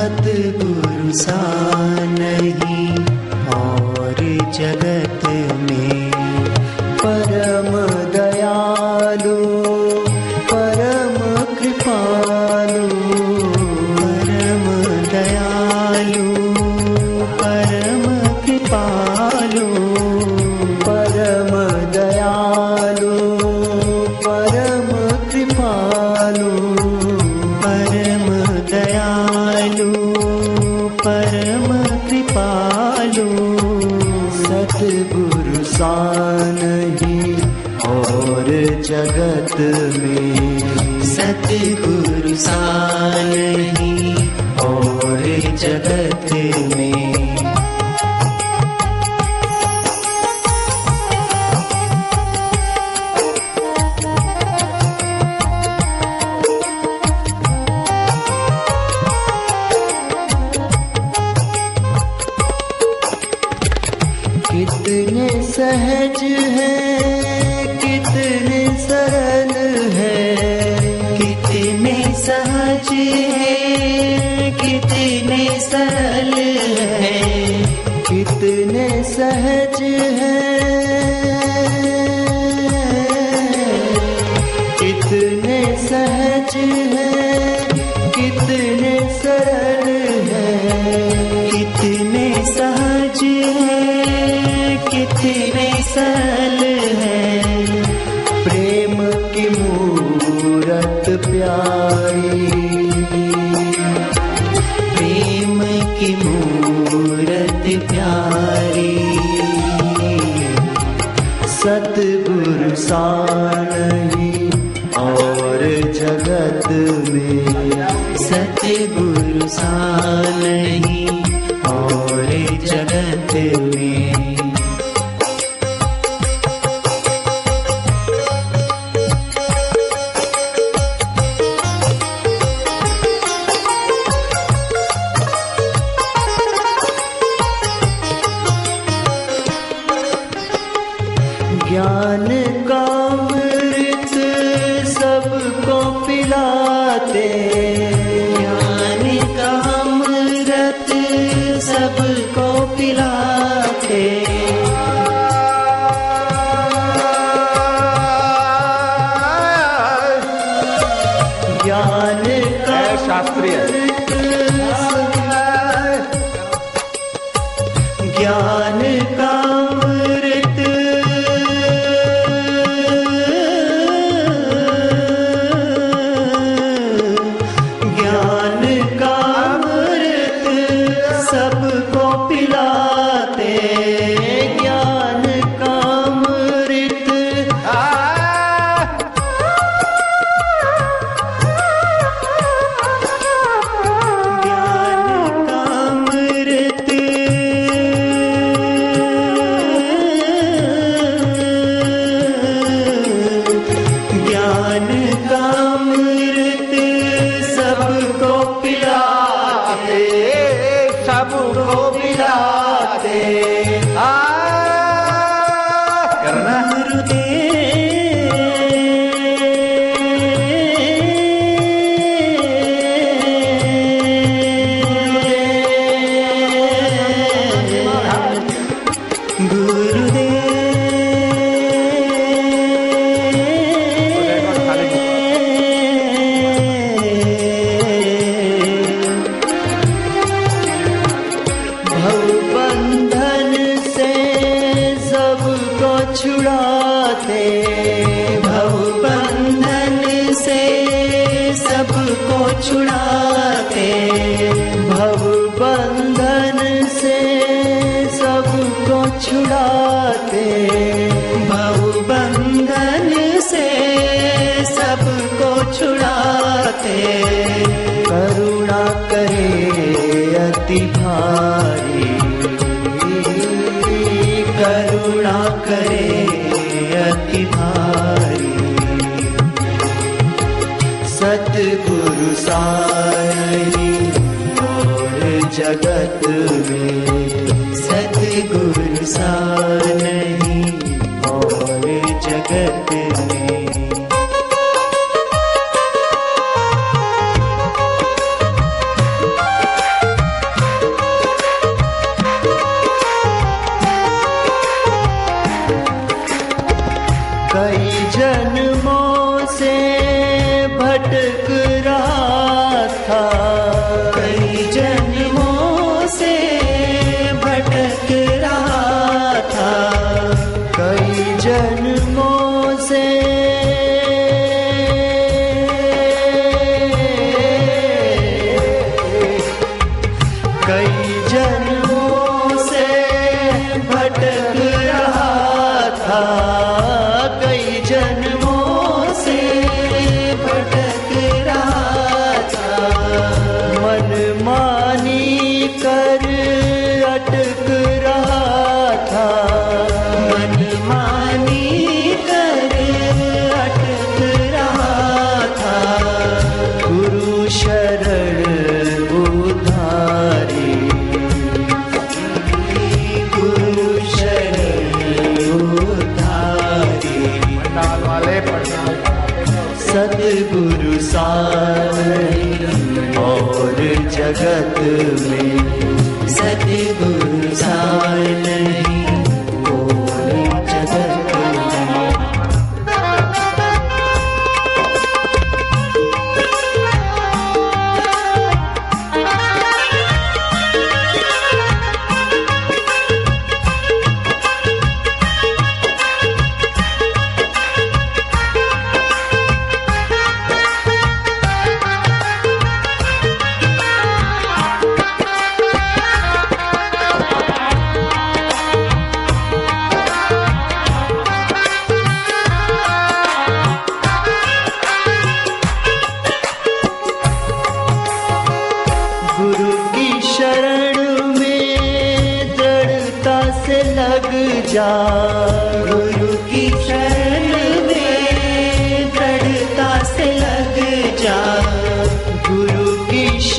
सतगुरु सा नहीं और जगत में दयालु परम कृपालु, सतगुरु सान ही और जगत में। सतगुरु सान ही और जगत में। सहज है कितने सरल है। कितने सहज है, कितने सरल है। कितने सहज है। कितने सहज है, कितने सरल है। है कितने है। प्रेम की मूरत प्यारी। प्रेम की मूरत प्यारी। सतगुरु सा और जगत में सतगुरु सा और जगत में ela. छुड़ाते भव बंधन से सबको छुड़ाते। करुणा करे अति भारी। करुणा करे अति भारी। सतगुरु सारी और जगत में सतगुरु सा नहीं और जगत में में सतगुरु सावल नहीं।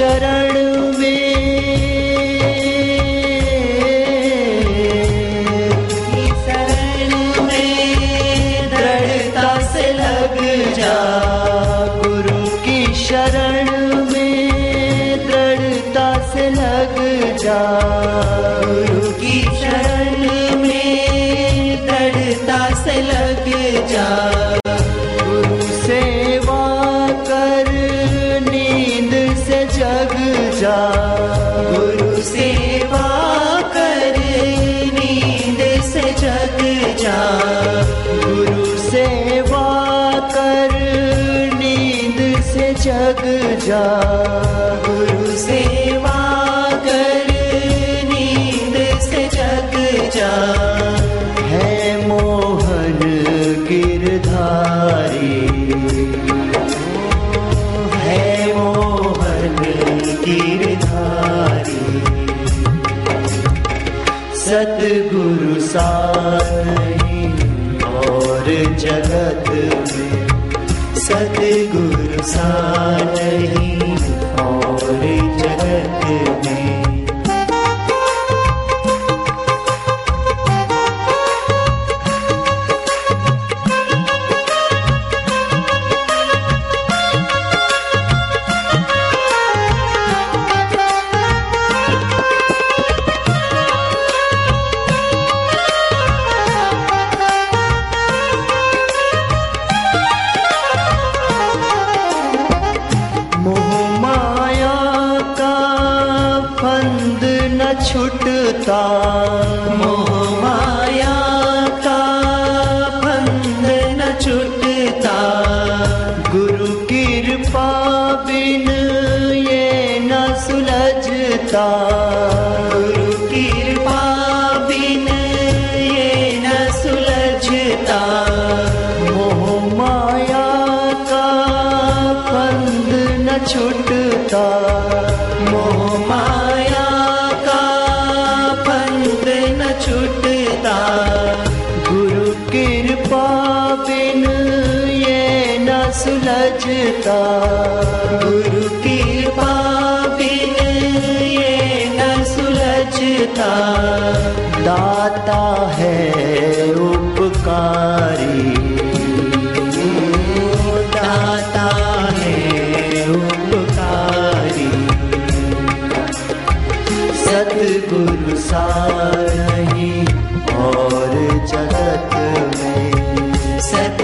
शरण जा। गुरु सेवा कर, नींद से जग जा। गुरु सेवा कर, नींद से जग जा। गुरु सेवा जगत में जगत् सद्गुरु कृपा बिन ये न सुलझता। गुरु की पापिन ये न सुलझता। दाता है उपकारी। दाता है उपकारी। सतगुरु सा नहीं और जगत said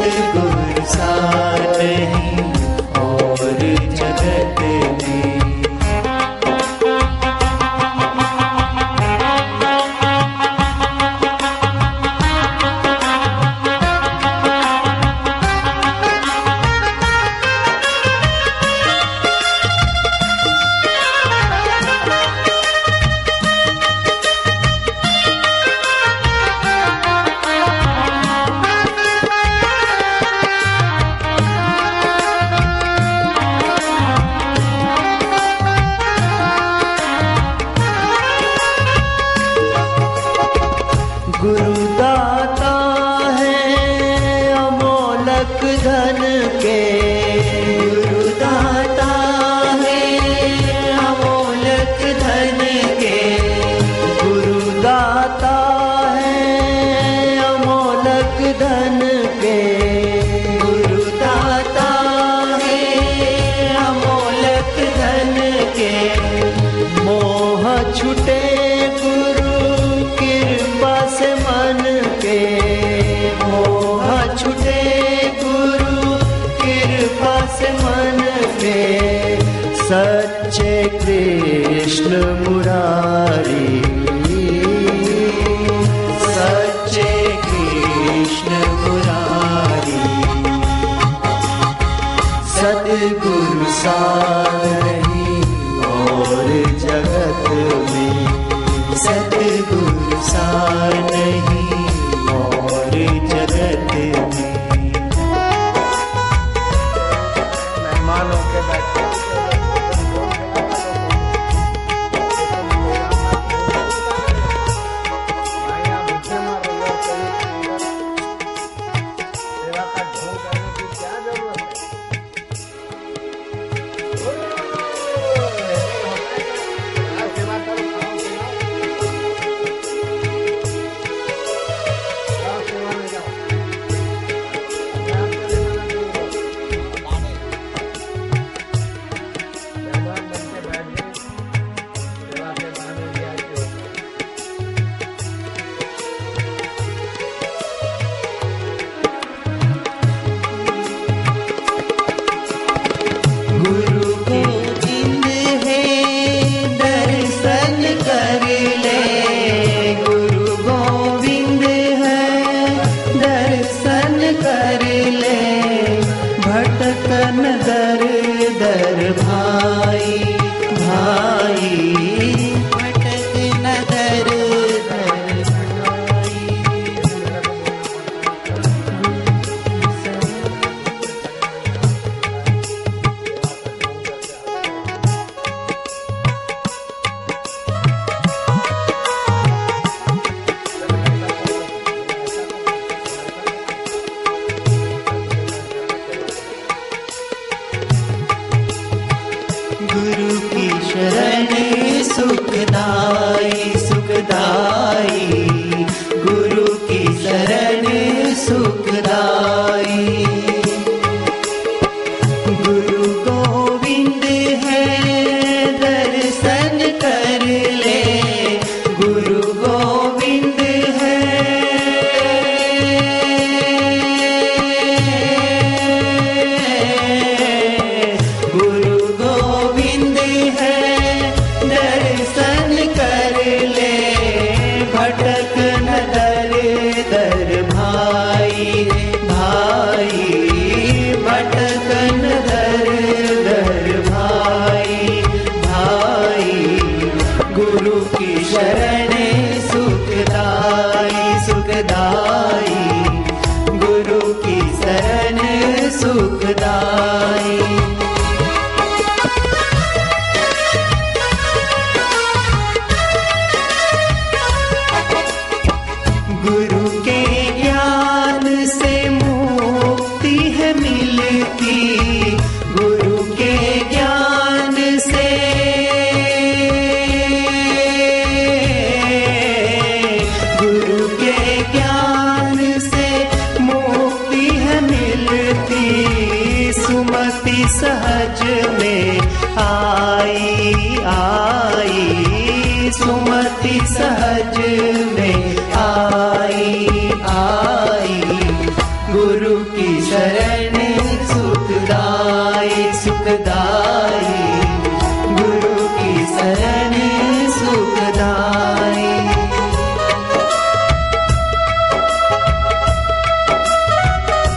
आता गुरु की शरण सुखदाई सुखदाई। गुरु की शरण सुखदाई। मस्ती सहज में आई आई। सुमति सहज में आई आई। गुरु की शरण